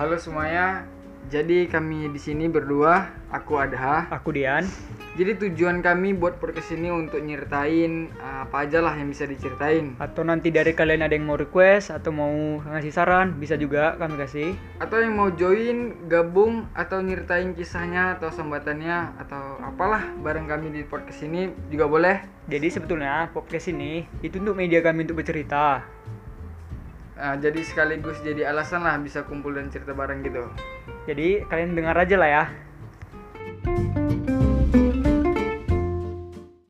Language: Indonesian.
Halo semuanya. Jadi kami di sini berdua, aku Adha. Aku Dian. Jadi tujuan kami buat podcast ini untuk nyeritain uh, apa aja lah yang bisa diceritain. Atau nanti dari kalian ada yang mau request atau mau ngasih saran, bisa juga kami kasih. Atau yang mau join, gabung atau nyeritain kisahnya atau sambatannya atau apalah bareng kami di podcast ini juga boleh. Jadi sebetulnya podcast ini itu untuk media kami untuk bercerita. Uh, jadi sekaligus jadi alasan lah bisa kumpul dan cerita bareng gitu. Jadi kalian dengar aja lah ya.